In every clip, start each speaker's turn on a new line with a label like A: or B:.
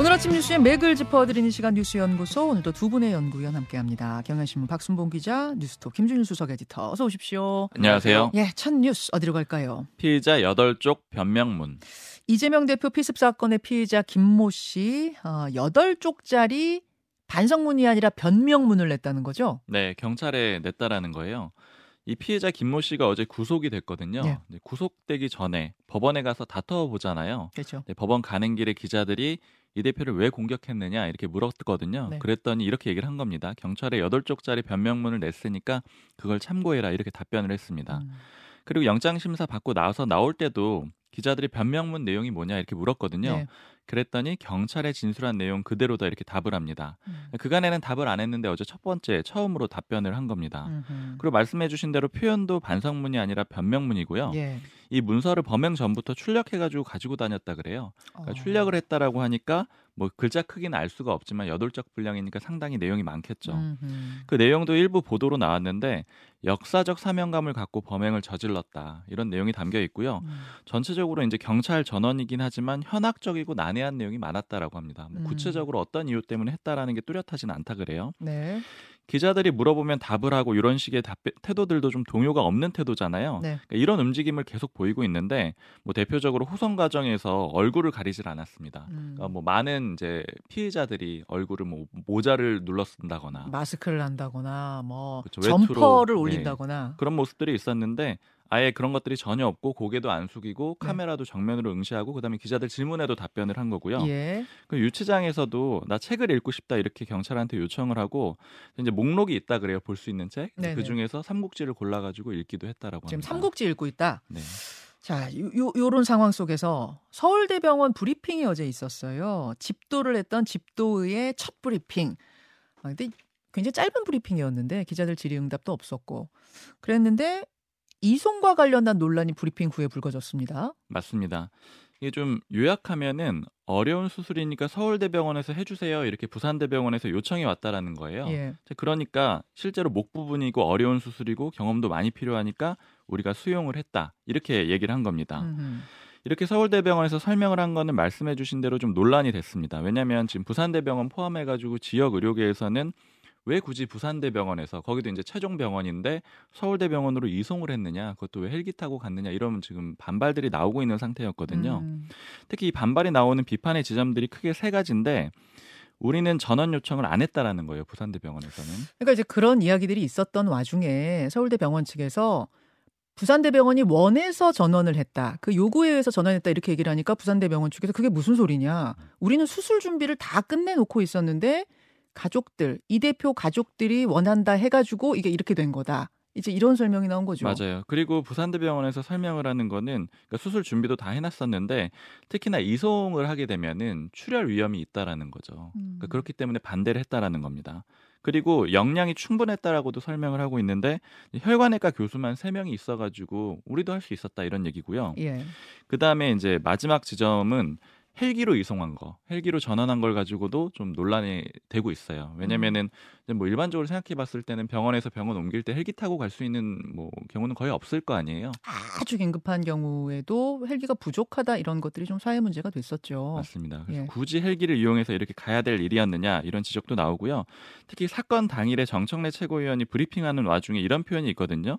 A: 오늘 아침 뉴스에 맥을 짚어드리는 시간 뉴스연구소 오늘도 두 분의 연구위원 함께합니다. 경향신문 박순봉 기자, 뉴스톱 김준일 수석 에디터 어서 오십시오.
B: 안녕하세요.
A: 예, 첫 뉴스 어디로 갈까요?
B: 피의자 8쪽 변명문.
A: 이재명 대표 피습 사건의 피의자 김모 씨 어, 8쪽짜리 반성문이 아니라 변명문을 냈다는 거죠?
B: 네, 경찰에 냈다라는 거예요. 이 피해자 김모 씨가 어제 구속이 됐거든요.
A: 네.
B: 네, 구속되기 전에 법원에 가서 다퉈 보잖아요.
A: 그렇죠.
B: 네, 법원 가는 길에 기자들이 이 대표를 왜 공격했느냐 이렇게 물었거든요.
A: 네.
B: 그랬더니 이렇게 얘기를 한 겁니다. 경찰에 8쪽짜리 변명문을 냈으니까 그걸 참고해라 이렇게 답변을 했습니다.
A: 음.
B: 그리고 영장 심사 받고 나서 나올 때도 기자들이 변명문 내용이 뭐냐 이렇게 물었거든요.
A: 네.
B: 그랬더니 경찰에 진술한 내용 그대로다 이렇게 답을 합니다.
A: 음.
B: 그간에는 답을 안 했는데 어제 첫 번째 처음으로 답변을 한 겁니다.
A: 음흠.
B: 그리고 말씀해주신 대로 표현도 반성문이 아니라 변명문이고요.
A: 예.
B: 이 문서를 범행 전부터 출력해가지고 가지고 다녔다 그래요. 그러니까
A: 어.
B: 출력을 했다라고 하니까 뭐 글자 크기는 알 수가 없지만 여덟적 분량이니까 상당히 내용이 많겠죠.
A: 음흠.
B: 그 내용도 일부 보도로 나왔는데 역사적 사명감을 갖고 범행을 저질렀다 이런 내용이 담겨 있고요.
A: 음.
B: 전체적으로 이제 경찰 전원이긴 하지만 현학적이고 난해 한 내용이 많았다라고 합니다. 뭐
A: 음.
B: 구체적으로 어떤 이유 때문에 했다라는 게 뚜렷하진 않다 그래요.
A: 네.
B: 기자들이 물어보면 답을 하고 이런 식의 답, 태도들도 좀 동요가 없는 태도잖아요.
A: 네.
B: 그러니까 이런 움직임을 계속 보이고 있는데 뭐 대표적으로 호송 과정에서 얼굴을 가리질 않았습니다.
A: 음.
B: 그러니까 뭐 많은 이제 피해자들이 얼굴을 뭐 모자를 눌러 쓴다거나
A: 마스크를 한다거나 뭐
B: 그렇죠. 외투로,
A: 점퍼를
B: 네.
A: 올린다거나
B: 그런 모습들이 있었는데 아예 그런 것들이 전혀 없고 고개도 안 숙이고
A: 네.
B: 카메라도 정면으로 응시하고 그다음에 기자들 질문에도 답변을 한 거고요.
A: 예.
B: 그 유치장에서도 나 책을 읽고 싶다 이렇게 경찰한테 요청을 하고 이제 목록이 있다 그래요 볼 수 있는 책. 그 중에서 삼국지를 골라 가지고 읽기도 했다라고
A: 지금
B: 합니다.
A: 삼국지 읽고 있다.
B: 네.
A: 자, 요, 요, 요런 상황 속에서 서울대병원 브리핑이 어제 있었어요. 집도를 했던 집도의 첫 브리핑. 아, 근데 굉장히 짧은 브리핑이었는데 기자들 질의응답도 없었고 그랬는데 이송과 관련한 논란이 브리핑 후에 불거졌습니다.
B: 맞습니다. 이게 좀 요약하면은 어려운 수술이니까 서울대병원에서 해주세요 이렇게 부산대병원에서 요청이 왔다라는 거예요.
A: 예.
B: 자, 그러니까 실제로 목 부분이고 어려운 수술이고 경험도 많이 필요하니까 우리가 수용을 했다 이렇게 얘기를 한 겁니다.
A: 음흠.
B: 이렇게 서울대병원에서 설명을 한 거는 말씀해 주신 대로 좀 논란이 됐습니다. 왜냐하면 지금 부산대병원 포함해가지고 지역 의료계에서는 왜 굳이 부산대병원에서 거기도 이제 최종 병원인데 서울대병원으로 이송을 했느냐 그것도 왜 헬기 타고 갔느냐 이런 지금 반발들이 나오고 있는 상태였거든요.
A: 음.
B: 특히 이 반발이 나오는 비판의 지점들이 크게 세 가지인데 우리는 전원 요청을 안 했다라는 거예요 부산대병원에서는.
A: 그러니까 이제 그런 이야기들이 있었던 와중에 서울대병원 측에서 부산대병원이 원해서 전원을 했다. 그 요구에 의해서 전원했다 이렇게 얘기를 하니까 부산대병원 측에서 그게 무슨 소리냐. 우리는 수술 준비를 다 끝내놓고 있었는데 가족들, 이 대표 가족들이 원한다 해가지고 이게 이렇게 된 거다. 이제 이런 설명이 나온 거죠.
B: 맞아요. 그리고 부산대병원에서 설명을 하는 거는 그러니까 수술 준비도 다 해놨었는데 특히나 이송을 하게 되면은 출혈 위험이 있다라는 거죠.
A: 음.
B: 그러니까 그렇기 때문에 반대를 했다라는 겁니다. 그리고 역량이 충분했다라고도 설명을 하고 있는데 혈관외과 교수만 세 명이 있어가지고 우리도 할 수 있었다 이런 얘기고요.
A: 예.
B: 그 다음에 이제 마지막 지점은 헬기로 이송한 거, 헬기로 전환한 걸 가지고도 좀 논란이 되고 있어요. 왜냐면은 뭐 일반적으로 생각해 봤을 때는 병원에서 병원 옮길 때 헬기 타고 갈 수 있는 뭐 경우는 거의 없을 거 아니에요.
A: 아주 긴급한 경우에도 헬기가 부족하다 이런 것들이 좀 사회 문제가 됐었죠.
B: 맞습니다. 그래서
A: 예.
B: 굳이 헬기를 이용해서 이렇게 가야 될 일이었느냐 이런 지적도 나오고요. 특히 사건 당일에 정청래 최고위원이 브리핑하는 와중에 이런 표현이 있거든요.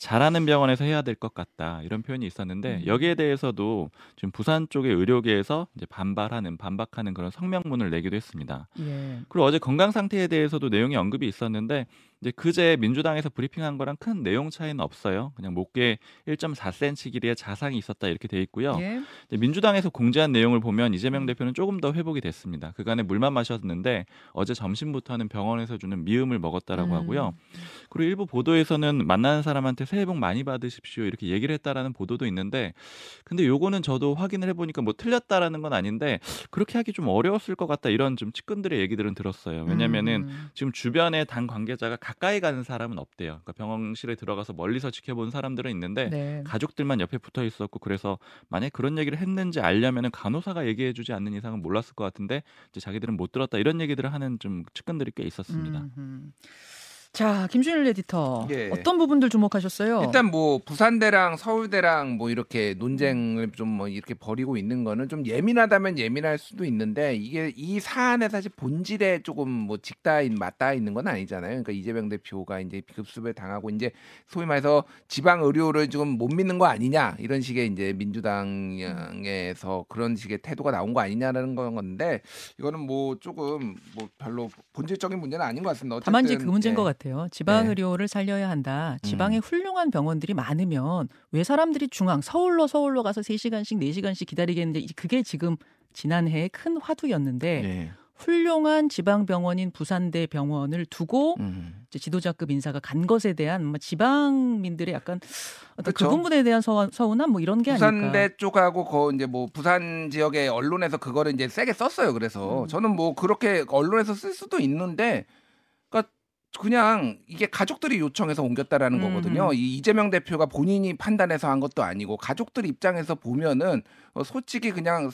B: 잘하는 병원에서 해야 될 것 같다 이런 표현이 있었는데
A: 음.
B: 여기에 대해서도 지금 부산 쪽의 의료계에서 이제 반발하는 반박하는 그런 성명문을 내기도 했습니다.
A: 예.
B: 그리고 어제 건강 상태에 대해서도 내용이 언급이 있었는데 이제 그제 민주당에서 브리핑한 거랑 큰 내용 차이는 없어요. 그냥 목에 1.4cm 길이의 자상이 있었다 이렇게 돼 있고요.
A: 예.
B: 민주당에서 공지한 내용을 보면 이재명
A: 음.
B: 대표는 조금 더 회복이 됐습니다. 그간에 물만 마셨는데 어제 점심부터는 병원에서 주는 미음을 먹었다라고
A: 음.
B: 하고요. 그리고 일부 보도에서는 만나는 사람한테 새해 복 많이 받으십시오 이렇게 얘기를 했다라는 보도도 있는데 근데 요거는 저도 확인을 해보니까 뭐 틀렸다라는 건 아닌데 그렇게 하기 좀 어려웠을 것 같다 이런 좀 측근들의 얘기들은 들었어요. 왜냐면은
A: 음.
B: 지금 주변에 당 관계자가 가까이 가는 사람은 없대요. 그러니까 병원실에 들어가서 멀리서 지켜본 사람들은 있는데
A: 네.
B: 가족들만 옆에 붙어 있었고 그래서 만약 그런 얘기를 했는지 알려면은 간호사가 얘기해 주지 않는 이상은 몰랐을 것 같은데 이제 자기들은 못 들었다 이런 얘기들을 하는 좀 측근들이 꽤 있었습니다.
A: 음흠. 자, 김준일 에디터.
C: 예.
A: 어떤 부분들 주목하셨어요?
C: 일단 뭐 부산대랑 서울대랑 뭐 이렇게 논쟁을 좀 뭐 이렇게 벌이고 있는 거는 좀 예민하다면 예민할 수도 있는데 이게 이 사안에 사실 본질에 조금 뭐 직다인 맞닿아 있는 건 아니잖아요. 그러니까 이재명 대표가 이제 급습을 당하고 이제 소위 말해서 지방 의료를 지금 못 믿는 거 아니냐 이런 식의 이제 민주당에서 그런 식의 태도가 나온 거 아니냐라는 건데 이거는 뭐 조금 뭐 별로 본질적인 문제는 아닌 것 같습니다.
A: 다만 이제 그 문제인
C: 예.
A: 것 같아요. 지방
C: 네.
A: 의료를 살려야 한다. 지방에
C: 음.
A: 훌륭한 병원들이 많으면 왜 사람들이 중앙 서울로 서울로 가서 3시간씩 4시간씩 기다리겠는데 그게 지금 지난해에 큰 화두였는데
C: 예.
A: 훌륭한 지방 병원인 부산대 병원을 두고
C: 음.
A: 지도자급 인사가 간 것에 대한 뭐 지방민들의 약간 어떤 그
C: 그렇죠.
A: 부분에 대한 서, 서운함 뭐 이런 게 아닐까.
C: 부산대 쪽하고 거 이제 뭐 부산 지역의 언론에서 그거를 이제 세게 썼어요. 그래서
A: 음.
C: 저는 뭐 그렇게 언론에서 쓸 수도 있는데, 그냥 이게 가족들이 요청해서 옮겼다라는
A: 음.
C: 거거든요. 이 이재명 대표가 본인이 판단해서 한 것도 아니고 가족들 입장에서 보면은 어, 솔직히 그냥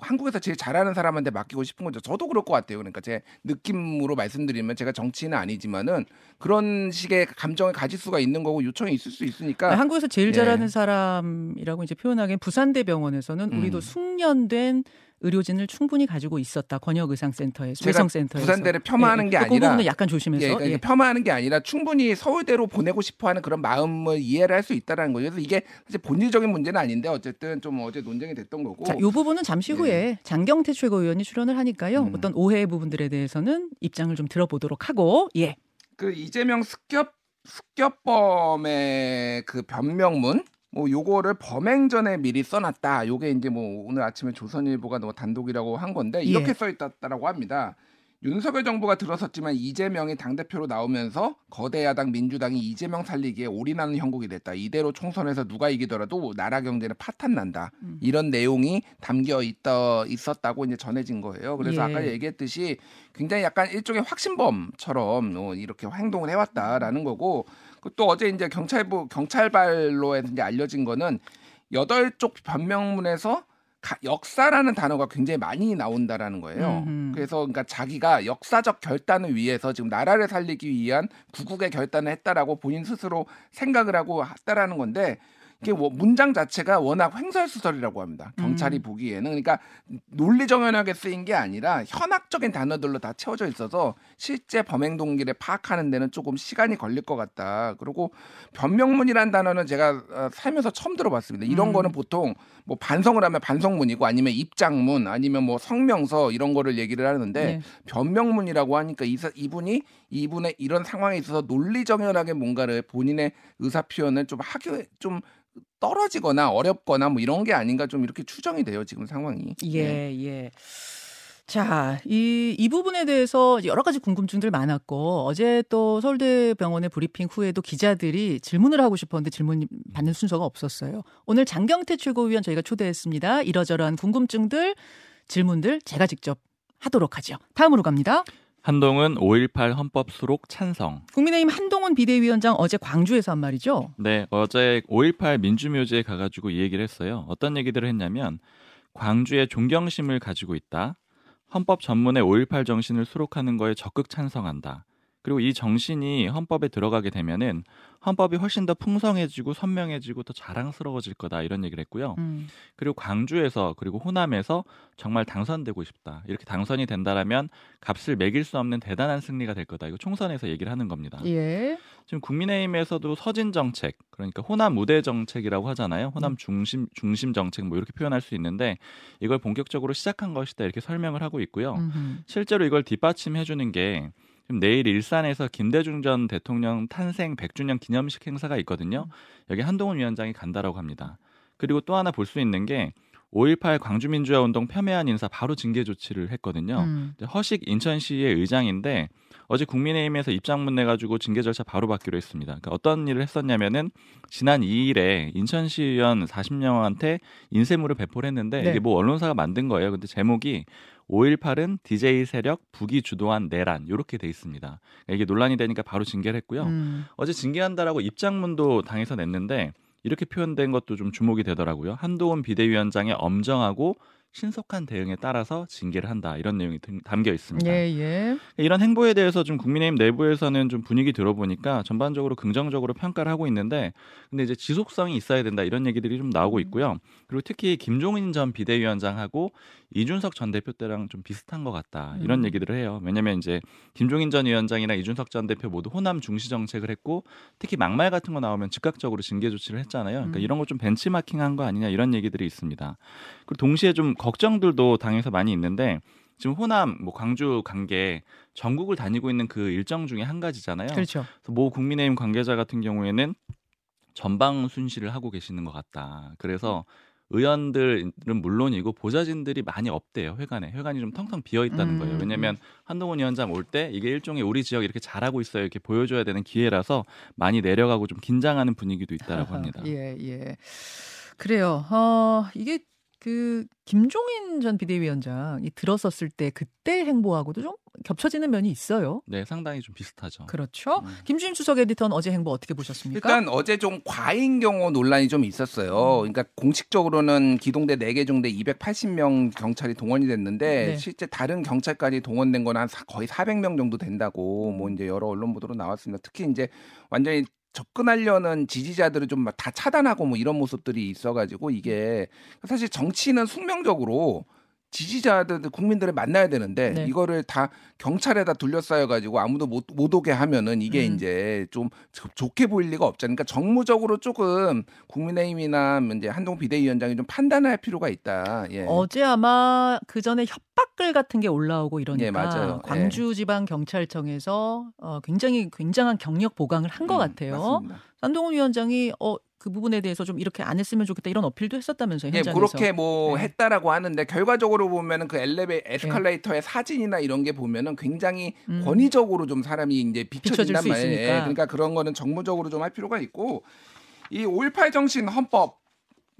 C: 한국에서 제일 잘하는 사람한테 맡기고 싶은 거죠. 저도 그럴 것 같아요. 그러니까 제 느낌으로 말씀드리면 제가 정치인은 아니지만은 그런 식의 감정을 가질 수가 있는 거고 요청이 있을 수 있으니까
A: 아니, 한국에서 제일
C: 예.
A: 잘하는 사람이라고 이제 표현하기엔 부산대 병원에서는 우리도
C: 음.
A: 숙련된 의료진을 충분히 가지고 있었다. 권역 의상센터에서
C: 제가
A: 외성센터에서
C: 부산대를 폄하하는
A: 게그
C: 아니라
A: 부분은 약간 조심해서
C: 예, 그러니까
A: 예.
C: 폄하하는 게 아니라 충분히 서울대로 보내고 싶어하는 그런 마음을 이해를 할 수 있다라는 거죠. 그래서 이게 사실 본질적인 문제는 아닌데 어쨌든 좀 어제 논쟁이 됐던 거고.
A: 자, 이 부분은 잠시
C: 예.
A: 후에 장경태 최고위원이 출연을 하니까요.
C: 음.
A: 어떤 오해의 부분들에 대해서는 입장을 좀 들어보도록 하고, 예.
C: 그 이재명 습격 습격범의 그 변명문 뭐 요거를 범행 전에 미리 써놨다. 요게 이제 뭐 오늘 아침에 조선일보가 뭐 단독이라고 한 건데 이렇게
A: 예.
C: 써 있다라고 합니다. 윤석열 정부가 들어섰지만 이재명이 당 대표로 나오면서 거대 야당 민주당이 이재명 살리기에 올인하는 형국이 됐다. 이대로 총선에서 누가 이기더라도 나라 경제는 파탄 난다.
A: 음.
C: 이런 내용이 담겨 있다 있었다고 이제 전해진 거예요. 그래서
A: 예.
C: 아까 얘기했듯이 굉장히 약간 일종의 확신범처럼 어, 이렇게 행동을 해왔다라는 거고 그 또 어제 이제 경찰부 경찰발로에서 이제 알려진 거는 여덟 쪽 변명문에서 가- 역사라는 단어가 굉장히 많이 나온다라는 거예요.
A: 음흠.
C: 그래서 그러니까 자기가 역사적 결단을 위해서 지금 나라를 살리기 위한 구국의 결단을 했다라고 본인 스스로 생각을 하고 했다라는 건데 이게 뭐 문장 자체가 워낙 횡설수설이라고 합니다. 경찰이
A: 음.
C: 보기에는 그러니까 논리 정연하게 쓰인 게 아니라 현학적인 단어들로 다 채워져 있어서 실제 범행 동기를 파악하는 데는 조금 시간이 걸릴 것 같다. 그리고 변명문이란 단어는 제가 어, 살면서 처음 들어봤습니다. 이런
A: 음.
C: 거는 보통 뭐 반성을 하면 반성문이고 아니면 입장문 아니면 뭐 성명서 이런 거를 얘기를 하는데
A: 네.
C: 변명문이라고 하니까 이, 사- 이분이 이분의 이런 상황에 있어서 논리정연하게 뭔가를 본인의 의사 표현을 좀 하기 좀 떨어지거나 어렵거나 뭐 이런 게 아닌가 좀 이렇게 추정이 돼요 지금 상황이.
A: 예, 예. 자, 이, 이 부분에 대해서 여러 가지 궁금증들 많았고, 어제 또 서울대 병원의 브리핑 후에도 기자들이 질문을 하고 싶었는데 질문 받는 순서가 없었어요. 오늘 장경태 최고위원 저희가 초대했습니다. 이러저러한 궁금증들, 질문들 제가 직접 하도록 하죠. 다음으로 갑니다.
B: 한동훈 5.18 헌법 수록 찬성.
A: 국민의힘 한동훈 비대위원장 어제 광주에서 한 말이죠.
B: 네, 어제 5.18 민주묘지에 가가지고 이 얘기를 했어요. 어떤 얘기들을 했냐면 광주에 존경심을 가지고 있다. 헌법 전문의 5.18 정신을 수록하는 거에 적극 찬성한다. 그리고 이 정신이 헌법에 들어가게 되면은 헌법이 훨씬 더 풍성해지고 선명해지고 더 자랑스러워질 거다 이런 얘기를 했고요.
A: 음.
B: 그리고 광주에서 그리고 호남에서 정말 당선되고 싶다. 이렇게 당선이 된다라면 값을 매길 수 없는 대단한 승리가 될 거다. 이거 총선에서 얘기를 하는 겁니다.
A: 예.
B: 지금 국민의힘에서도 서진 정책, 그러니까 호남 무대 정책이라고 하잖아요. 호남 중심 중심 정책 뭐 이렇게 표현할 수 있는데 이걸 본격적으로 시작한 것이다 이렇게 설명을 하고 있고요.
A: 음흠.
B: 실제로 이걸 뒷받침해 주는 게 지금 내일 일산에서 김대중 전 대통령 탄생 100주년 기념식 행사가 있거든요. 여기 한동훈 위원장이 간다라고 합니다. 그리고 또 하나 볼 수 있는 게 5.18 광주민주화 운동 폄훼한 인사 바로 징계 조치를 했거든요.
A: 음.
B: 허식 인천시의 의장인데 어제 국민의힘에서 입장문 내가지고 징계 절차 바로 받기로 했습니다. 그러니까 어떤 일을 했었냐면은 지난 2일에 인천시 의원 40명한테 인쇄물을 배포를 했는데
A: 네.
B: 이게 뭐 언론사가 만든 거예요. 근데 제목이 5.18은 DJ 세력 북이 주도한 내란 이렇게 돼 있습니다. 그러니까 이게 논란이 되니까 바로 징계를 했고요.
A: 음.
B: 어제 징계한다라고 입장문도 당에서 냈는데 이렇게 표현된 것도 좀 주목이 되더라고요. 한동훈 비대위원장의 엄정하고 신속한 대응에 따라서 징계를 한다 이런 내용이 담겨 있습니다.
A: 예, 예.
B: 이런 행보에 대해서 좀 국민의힘 내부에서는 좀 분위기 들어보니까 전반적으로 긍정적으로 평가를 하고 있는데 근데 이제 지속성이 있어야 된다 이런 얘기들이 좀 나오고 있고요. 그리고 특히 김종인 전 비대위원장하고 이준석 전 대표 때랑 좀 비슷한 것 같다 이런
A: 음.
B: 얘기들을 해요. 왜냐하면 이제 김종인 전 위원장이나 이준석 전 대표 모두 호남 중시 정책을 했고 특히 막말 같은 거 나오면 즉각적으로 징계 조치를 했잖아요. 그러니까
A: 음.
B: 이런 걸좀 벤치마킹한 거 아니냐 이런 얘기들이 있습니다. 그리고 동시에 좀 걱정들도 당에서 많이 있는데 지금 호남, 뭐 광주 관계 전국을 다니고 있는 그 일정 중에 한 가지잖아요.
A: 그렇죠.
B: 그래서 모 국민의힘 관계자 같은 경우에는 전방 순시를 하고 계시는 것 같다. 그래서 의원들은 물론이고 보좌진들이 많이 없대요 회관에 회관이 좀 텅텅 비어 있다는
A: 음,
B: 거예요 왜냐하면 한동훈 위원장 올 때 이게 일종의 우리 지역 이렇게 잘하고 있어요 이렇게 보여줘야 되는 기회라서 많이 내려가고 좀 긴장하는 분위기도 있다라고 합니다
A: 예, 예. 그래요. 어, 이게 그 김종인 전 비대위원장이 들었었을 때 그때 행보하고도 좀 겹쳐지는 면이 있어요.
B: 네 상당히 좀 비슷하죠
A: 그렇죠.
B: 음.
A: 김주임 수석 에디터는 어제 행보 어떻게 보셨습니까?
C: 일단 어제 좀 과잉 경호 논란이 좀 있었어요. 그러니까 공식적으로는 기동대 4개 중대 280명 경찰이 동원이 됐는데
A: 네.
C: 실제 다른 경찰까지 동원된 건 한 거의 400명 정도 된다고 뭐 이제 여러 언론 보도로 나왔습니다. 특히 이제 완전히 접근하려는 지지자들을 좀 다 차단하고 뭐 이런 모습들이 있어가지고 이게 사실 정치는 숙명적으로 지지자들 국민들을 만나야 되는데
A: 네.
C: 이거를 다 경찰에다 둘러싸여 가지고 아무도 못, 못 오게 하면은 이게
A: 음.
C: 이제 좀 좋- 좋게 보일 리가 없잖아요. 그러니까 정무적으로 조금 국민의힘이나 이제 한동 비대위원장이 좀 판단할 필요가 있다. 예.
A: 어제 아마 그 전에 협박글 같은 게 올라오고 이러니까
C: 예, 맞아요.
A: 광주 지방 경찰청에서 어, 굉장히 굉장한 경력 보강을 한것
C: 음,
A: 같아요.
C: 맞습니다.
A: 한동훈 위원장이 어, 그 부분에 대해서 좀 이렇게 안 했으면 좋겠다 이런 어필도 했었다면서요.
C: 예,
A: 현장에서.
C: 그렇게 뭐
A: 네.
C: 했다라고 하는데 결과적으로 보면은 그 엘리베 에스컬레이터의 사진이나 이런 게 보면은 굉장히
A: 음.
C: 권위적으로 좀 사람이 이제 비춰진단
A: 수
C: 말이에요. 예. 그러니까 그런 거는 정무적으로 좀 할 필요가 있고 이 5.18 정신 헌법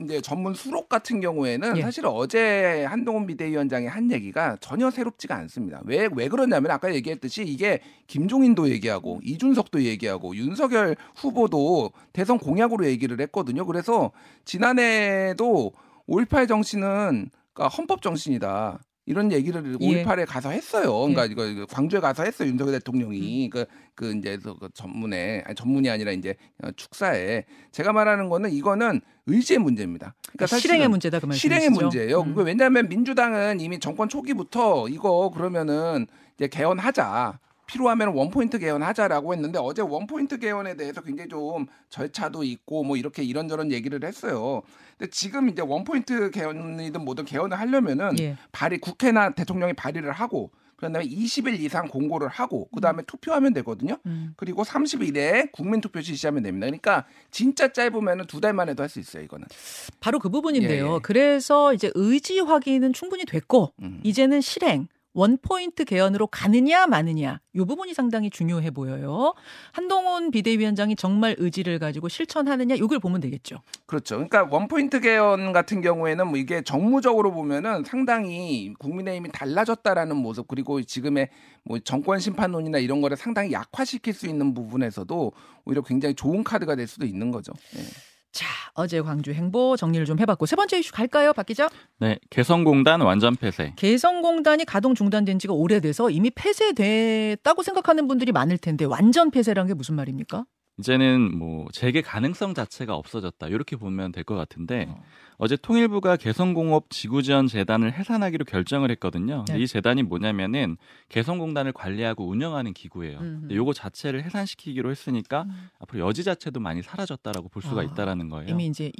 C: 이제 전문 수록 같은 경우에는
A: 예.
C: 사실 어제 한동훈 비대위원장이 한 얘기가 전혀 새롭지가 않습니다. 왜 왜 그러냐면 아까 얘기했듯이 이게 김종인도 얘기하고 이준석도 얘기하고 윤석열 후보도 대선 공약으로 얘기를 했거든요. 그래서 지난해도 5.18 정신은 그러니까 헌법 정신이다. 이런 얘기를
A: 예.
C: 5.18에 가서 했어요. 그러니까 이거 이거 광주에 가서 했어요. 윤석열 대통령이 그, 그 이제 그, 그 전문에 아니 전문이 아니라 이제 어, 축사에 제가 말하는 거는 이거는 의지의 문제입니다. 그러니까 사실은
A: 실행의 문제다 그 말씀이시죠.
C: 실행의 문제예요.
A: 음.
C: 그 왜냐하면 민주당은 이미 정권 초기부터 이거 그러면은 이제 개헌하자. 필요하면 원포인트 개헌하자라고 했는데 어제 원포인트 개헌에 대해서 굉장히 좀 절차도 있고 뭐 이렇게 이런저런 얘기를 했어요. 근데 지금 이제 원포인트 개헌이든 뭐든 개헌을 하려면은
A: 예.
C: 발의 국회나 대통령이 발의를 하고 그런 다음에 20일 이상 공고를 하고 그다음에 투표하면 되거든요.
A: 음.
C: 그리고 30일에 국민 투표 실시하면 됩니다. 그러니까 진짜 짧으면은 두 달 만에도 할 수 있어요, 이거는.
A: 바로 그 부분인데요.
C: 예, 예.
A: 그래서 이제 의지 확인은 충분히 됐고
C: 음.
A: 이제는 실행 원포인트 개헌으로 가느냐 마느냐 이 부분이 상당히 중요해 보여요. 한동훈 비대위원장이 정말 의지를 가지고 실천하느냐 이걸 보면 되겠죠.
C: 그렇죠. 그러니까 원포인트 개헌 같은 경우에는 뭐 이게 정무적으로 보면은 상당히 국민의힘이 달라졌다라는 모습 그리고 지금의 뭐 정권 심판론이나 이런 거를 상당히 약화시킬 수 있는 부분에서도 오히려 굉장히 좋은 카드가 될 수도 있는 거죠. 예.
A: 자 어제 광주 행보 정리를 좀 해봤고 세 번째 이슈 갈까요, 박 기자?
B: 네 개성공단 완전 폐쇄
A: 개성공단이 가동 중단된 지가 오래돼서 이미 폐쇄됐다고 생각하는 분들이 많을 텐데 완전 폐쇄란 게 무슨 말입니까?
B: 이제는 뭐 재개 가능성 자체가 없어졌다 이렇게 보면 될 것 같은데
A: 어.
B: 어제 통일부가 개성공업 지구지원 재단을 해산하기로 결정을 했거든요.
A: 네.
B: 이 재단이 뭐냐면은 개성공단을 관리하고 운영하는 기구예요. 근데 요거 자체를 해산시키기로 했으니까
A: 음.
B: 앞으로 여지 자체도 많이 사라졌다라고 볼 수가
A: 아,
B: 있다라는 거예요.
A: 이미 이제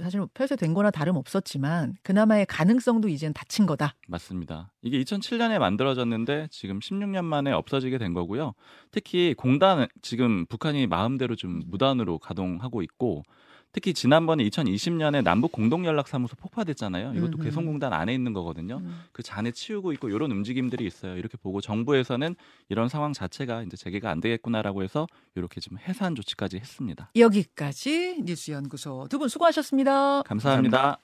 A: 사실 뭐 폐쇄된 거나 다름 없었지만 그나마의 가능성도 이젠 닫힌 거다.
B: 맞습니다. 이게 2007년에 만들어졌는데 지금 16년 만에 없어지게 된 거고요. 특히 공단 지금 북한이 마음대로 좀 무단으로 가동하고 있고 특히 지난번에 2020년에 남북 공동 연락 사무소 폭파됐잖아요. 이것도
A: 음흠.
B: 개성공단 안에 있는 거거든요. 그 잔해 치우고 있고 이런 움직임들이 있어요. 이렇게 보고 정부에서는 이런 상황 자체가 이제 재개가 안 되겠구나라고 해서 이렇게 좀 해산 조치까지 했습니다.
A: 여기까지 뉴스 연구소 두 분 수고하셨습니다.
B: 감사합니다.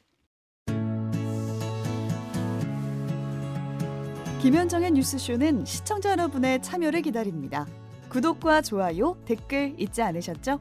D: 김현정의 뉴스쇼는 시청자 여러분의 참여를 기다립니다. 구독과 좋아요, 댓글 잊지 않으셨죠?